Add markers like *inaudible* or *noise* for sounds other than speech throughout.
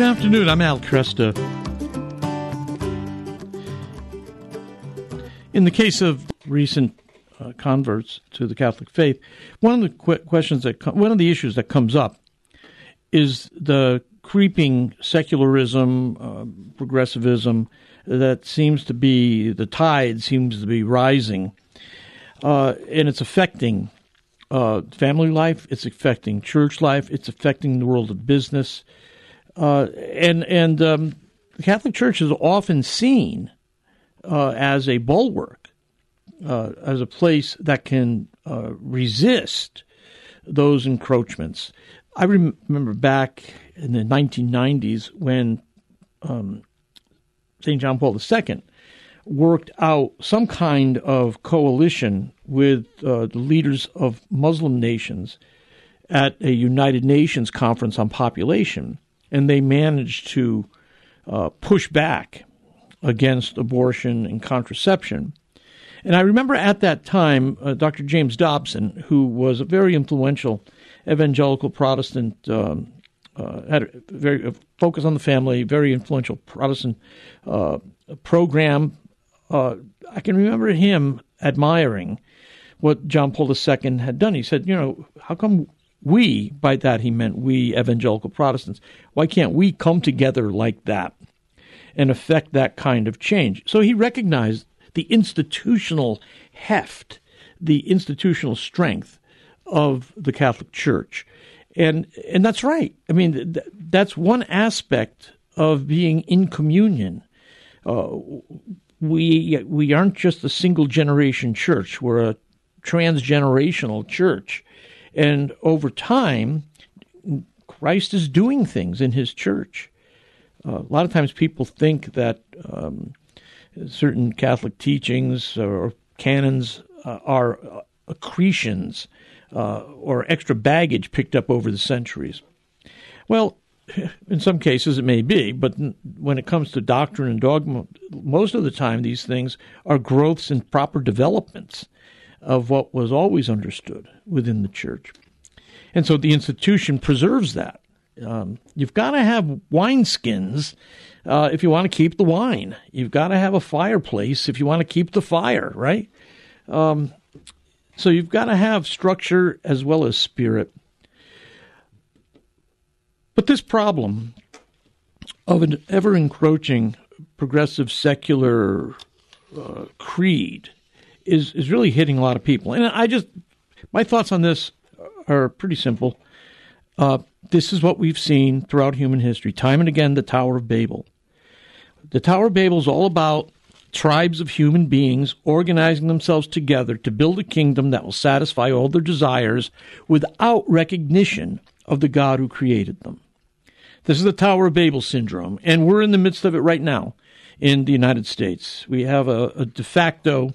Good afternoon. I'm Al Kresta. In the case of recent uh, converts to the Catholic faith, one of the qu- questions that com- one of the issues that comes up is the creeping secularism, uh, progressivism that seems to be the tide seems to be rising, uh, and it's affecting uh, family life. It's affecting church life. It's affecting the world of business, uh, and and um, the Catholic Church is often seen uh, as a bulwark, uh, as a place that can uh, resist those encroachments. I rem- remember back in the 1990s when um, St. John Paul II worked out some kind of coalition with uh, the leaders of Muslim nations at a United Nations conference on population, and they managed to uh, push back against abortion and contraception. And I remember at that time, uh, Dr. James Dobson, who was a very influential evangelical Protestant, um, uh, had a very a focus on the family, very influential Protestant uh, program. Uh, I can remember him admiring what John Paul II had done. He said, you know, how come we, by that he meant we evangelical Protestants, why can't we come together like that and affect that kind of change? So he recognized the institutional heft, the institutional strength of the Catholic Church. And and that's right. I mean, th- that's one aspect of being in communion. Uh, we we aren't just a single generation church. We're a transgenerational church, and over time, Christ is doing things in His church. Uh, a lot of times, people think that um, certain Catholic teachings or canons uh, are accretions uh, or extra baggage picked up over the centuries. Well, *laughs* in some cases it may be, but when it comes to doctrine and dogma, most of the time these things are growths and proper developments of what was always understood within the church. And so the institution preserves that. Um, you've got to have wineskins uh, if you want to keep the wine. You've got to have a fireplace if you want to keep the fire, right? Um, so you've got to have structure as well as spirit. But this problem of an ever encroaching progressive secular uh, creed is is really hitting a lot of people. And I just my thoughts on this are pretty simple. Uh, this is what we've seen throughout human history, time and again. The Tower of Babel. The Tower of Babel is all about tribes of human beings organizing themselves together to build a kingdom that will satisfy all their desires without recognition of the God who created them. This is the Tower of Babel syndrome, and we're in the midst of it right now in the United States. We have a, a de facto,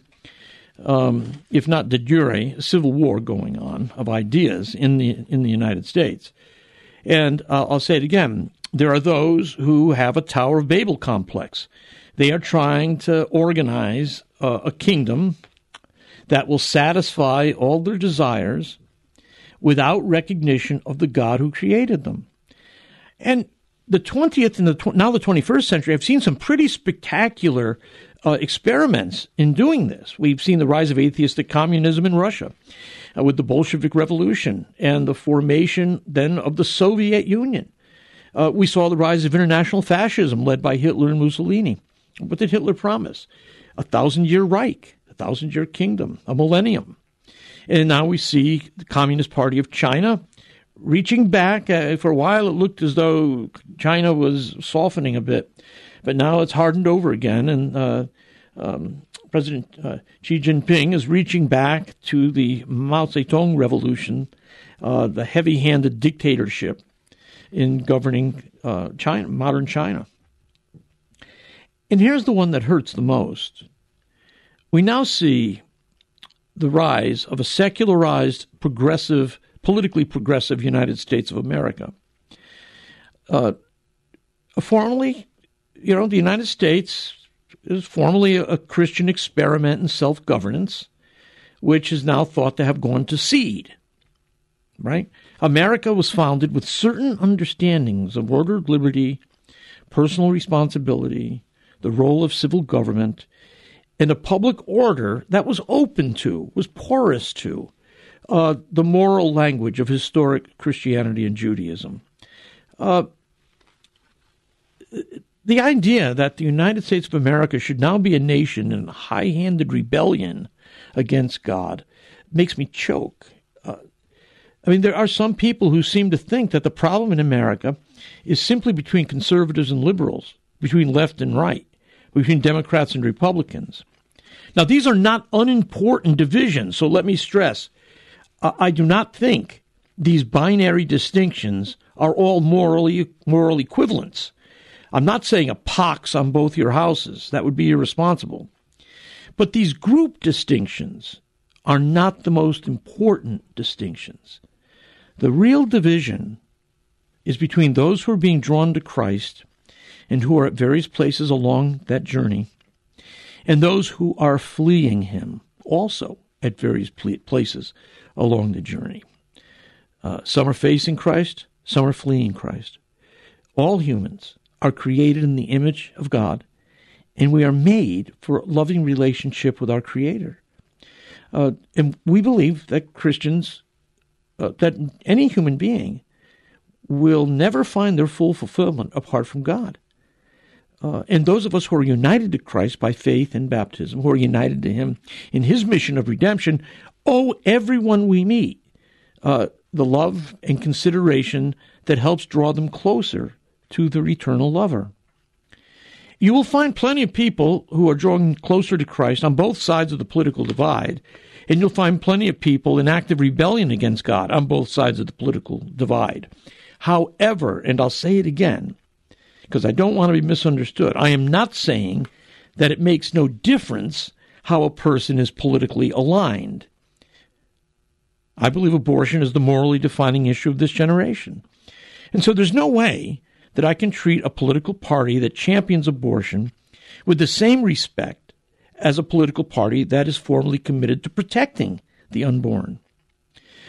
um, if not de jure, civil war going on of ideas in the in the United States. And uh, I'll say it again: there are those who have a Tower of Babel complex they are trying to organize uh, a kingdom that will satisfy all their desires without recognition of the God who created them. And the 20th and the tw- now the 21st century I've seen some pretty spectacular uh, experiments in doing this. We've seen the rise of atheistic communism in Russia uh, with the Bolshevik Revolution and the formation then of the Soviet Union. Uh, we saw the rise of international fascism led by Hitler and Mussolini. What did Hitler promise? A thousand year Reich, a thousand year kingdom, a millennium. And now we see the Communist Party of China reaching back. Uh, for a while, it looked as though China was softening a bit, but now it's hardened over again. And uh, um, President uh, Xi Jinping is reaching back to the Mao Zedong revolution, uh, the heavy handed dictatorship in governing uh, China, modern China. And here's the one that hurts the most. We now see the rise of a secularized, progressive, politically progressive United States of America. Uh, formally, you know, the United States is formally a Christian experiment in self governance, which is now thought to have gone to seed. Right? America was founded with certain understandings of ordered liberty personal responsibility, the role of civil government, and a public order that was open to, was porous to, uh, the moral language of historic Christianity and Judaism. Uh, the idea that the United States of America should now be a nation in high handed rebellion against God makes me choke. Uh, I mean, there are some people who seem to think that the problem in America is simply between conservatives and liberals, between left and right, between Democrats and Republicans. Now, these are not unimportant divisions, so let me stress uh, I do not think these binary distinctions are all morally moral equivalents. I'm not saying a pox on both your houses. That would be irresponsible. But these group distinctions are not the most important distinctions. The real division is between those who are being drawn to Christ and who are at various places along that journey, and those who are fleeing Him also at various places along the journey. Uh, some are facing Christ, some are fleeing Christ. All humans are created in the image of God, and we are made for a loving relationship with our Creator. Uh, and we believe that Christians, uh, that any human being, will never find their full fulfillment apart from God. Uh, and those of us who are united to Christ by faith and baptism, who are united to Him in His mission of redemption, owe everyone we meet uh, the love and consideration that helps draw them closer to their eternal lover. You will find plenty of people who are drawing closer to Christ on both sides of the political divide, and you'll find plenty of people in active rebellion against God on both sides of the political divide. However, and I'll say it again, because I don't want to be misunderstood, I am not saying that it makes no difference how a person is politically aligned. I believe abortion is the morally defining issue of this generation. And so there's no way that I can treat a political party that champions abortion with the same respect as a political party that is formally committed to protecting the unborn.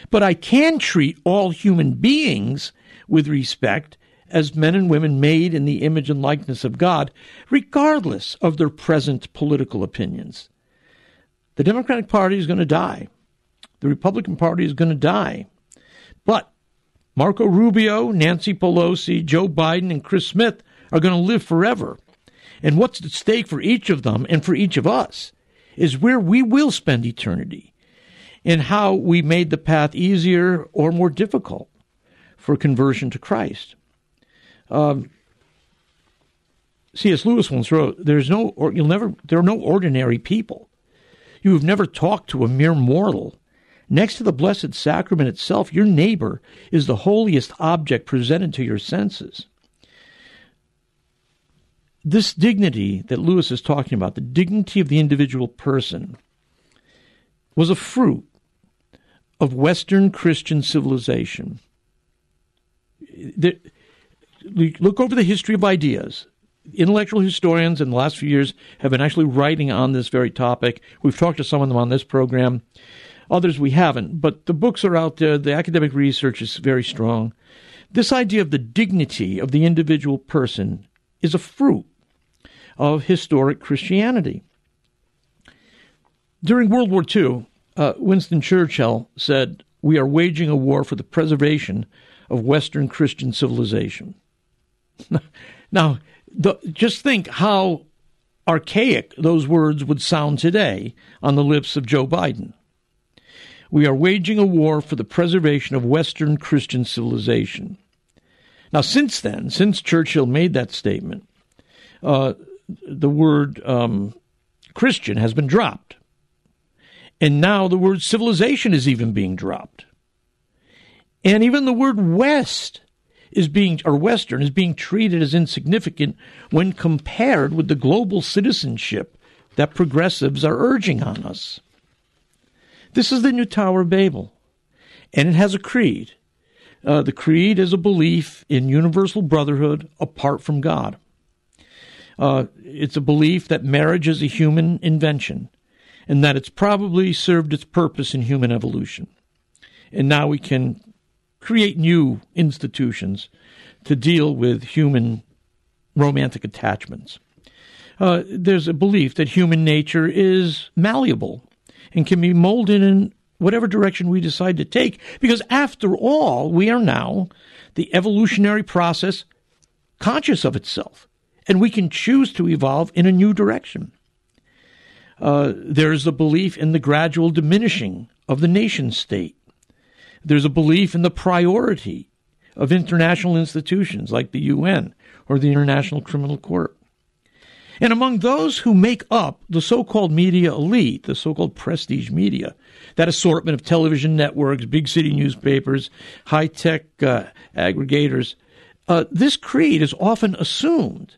But I can treat all human beings with respect as men and women made in the image and likeness of God, regardless of their present political opinions. The Democratic Party is going to die. The Republican Party is going to die. But Marco Rubio, Nancy Pelosi, Joe Biden, and Chris Smith are going to live forever. And what's at stake for each of them and for each of us is where we will spend eternity and how we made the path easier or more difficult for conversion to Christ. Um, C.S. Lewis once wrote, "There's no, or you'll never. There are no ordinary people. You have never talked to a mere mortal Next to the Blessed Sacrament itself, your neighbor is the holiest object presented to your senses. This dignity that Lewis is talking about, the dignity of the individual person, was a fruit of Western Christian civilization. look over the history of ideas. Intellectual historians in the last few years have been actually writing on this very topic. We've talked to some of them on this program. Others we haven't, but the books are out there. The academic research is very strong. This idea of the dignity of the individual person is a fruit of historic Christianity. During World War II, uh, Winston Churchill said, We are waging a war for the preservation of Western Christian civilization. *laughs* now, the, just think how archaic those words would sound today on the lips of Joe Biden. We are waging a war for the preservation of Western Christian civilization. Now, since then, since Churchill made that statement, uh, the word um, Christian has been dropped. And now the word civilization is even being dropped. And even the word West is being, or Western, is being treated as insignificant when compared with the global citizenship that progressives are urging on us. This is the new Tower of Babel, and it has a creed. Uh, the creed is a belief in universal brotherhood apart from God. Uh, it's a belief that marriage is a human invention and that it's probably served its purpose in human evolution. And now we can create new institutions to deal with human romantic attachments. Uh, there's a belief that human nature is malleable and can be molded in whatever direction we decide to take, because after all, we are now the evolutionary process conscious of itself, and we can choose to evolve in a new direction. Uh, there is a belief in the gradual diminishing of the nation state. There's a belief in the priority of international institutions like the UN or the International Criminal Court. And among those who make up the so called media elite, the so called prestige media, that assortment of television networks, big city newspapers, high tech uh, aggregators, uh, this creed is often assumed,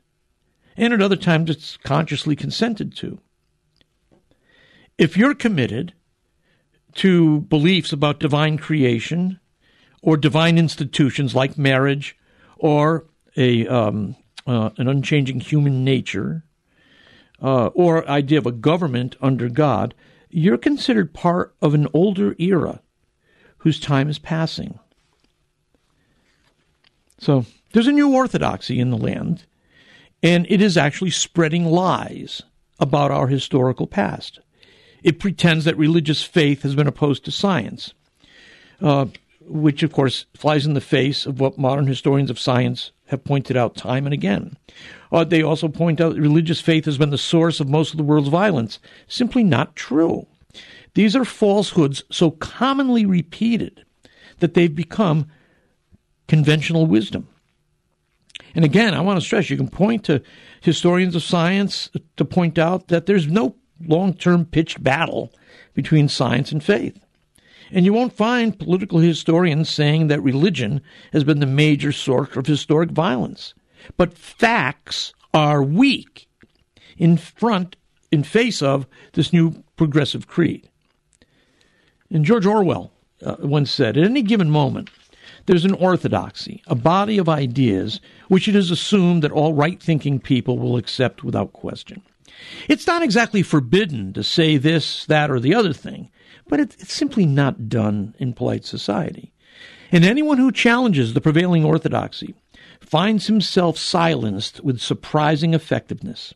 and at other times it's consciously consented to. If you're committed to beliefs about divine creation or divine institutions like marriage or a um, uh, an unchanging human nature uh, or idea of a government under God, you're considered part of an older era whose time is passing. So there's a new orthodoxy in the land, and it is actually spreading lies about our historical past. It pretends that religious faith has been opposed to science, uh, which, of course, flies in the face of what modern historians of science have pointed out time and again. Uh, they also point out that religious faith has been the source of most of the world's violence. Simply not true. These are falsehoods so commonly repeated that they've become conventional wisdom. And again, I want to stress you can point to historians of science to point out that there's no long term pitched battle between science and faith. And you won't find political historians saying that religion has been the major source of historic violence. But facts are weak in front, in face of this new progressive creed. And George Orwell uh, once said, at any given moment, there's an orthodoxy, a body of ideas which it is assumed that all right thinking people will accept without question. It's not exactly forbidden to say this, that, or the other thing, but it's simply not done in polite society. And anyone who challenges the prevailing orthodoxy finds himself silenced with surprising effectiveness.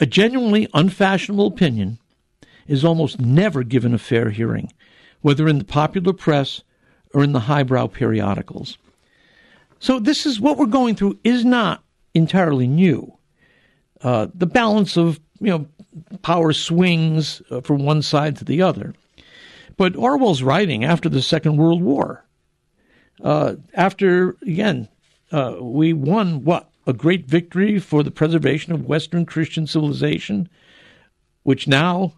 A genuinely unfashionable opinion is almost never given a fair hearing, whether in the popular press or in the highbrow periodicals. So this is what we're going through is not entirely new. Uh, the balance of you know power swings uh, from one side to the other. But Orwell's writing after the Second World War, uh, after again uh, we won what a great victory for the preservation of Western Christian civilization, which now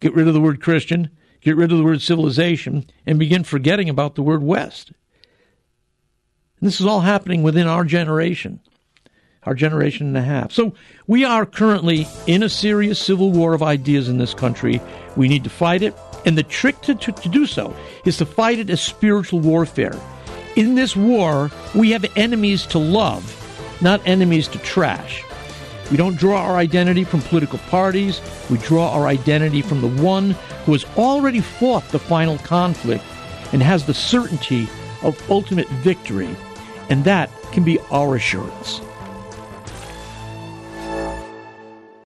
get rid of the word Christian, get rid of the word civilization, and begin forgetting about the word West. And this is all happening within our generation, our generation and a half. So we are currently in a serious civil war of ideas in this country. We need to fight it. And the trick to, to, to do so is to fight it as spiritual warfare. In this war, we have enemies to love, not enemies to trash. We don't draw our identity from political parties. We draw our identity from the one who has already fought the final conflict and has the certainty of ultimate victory. And that can be our assurance.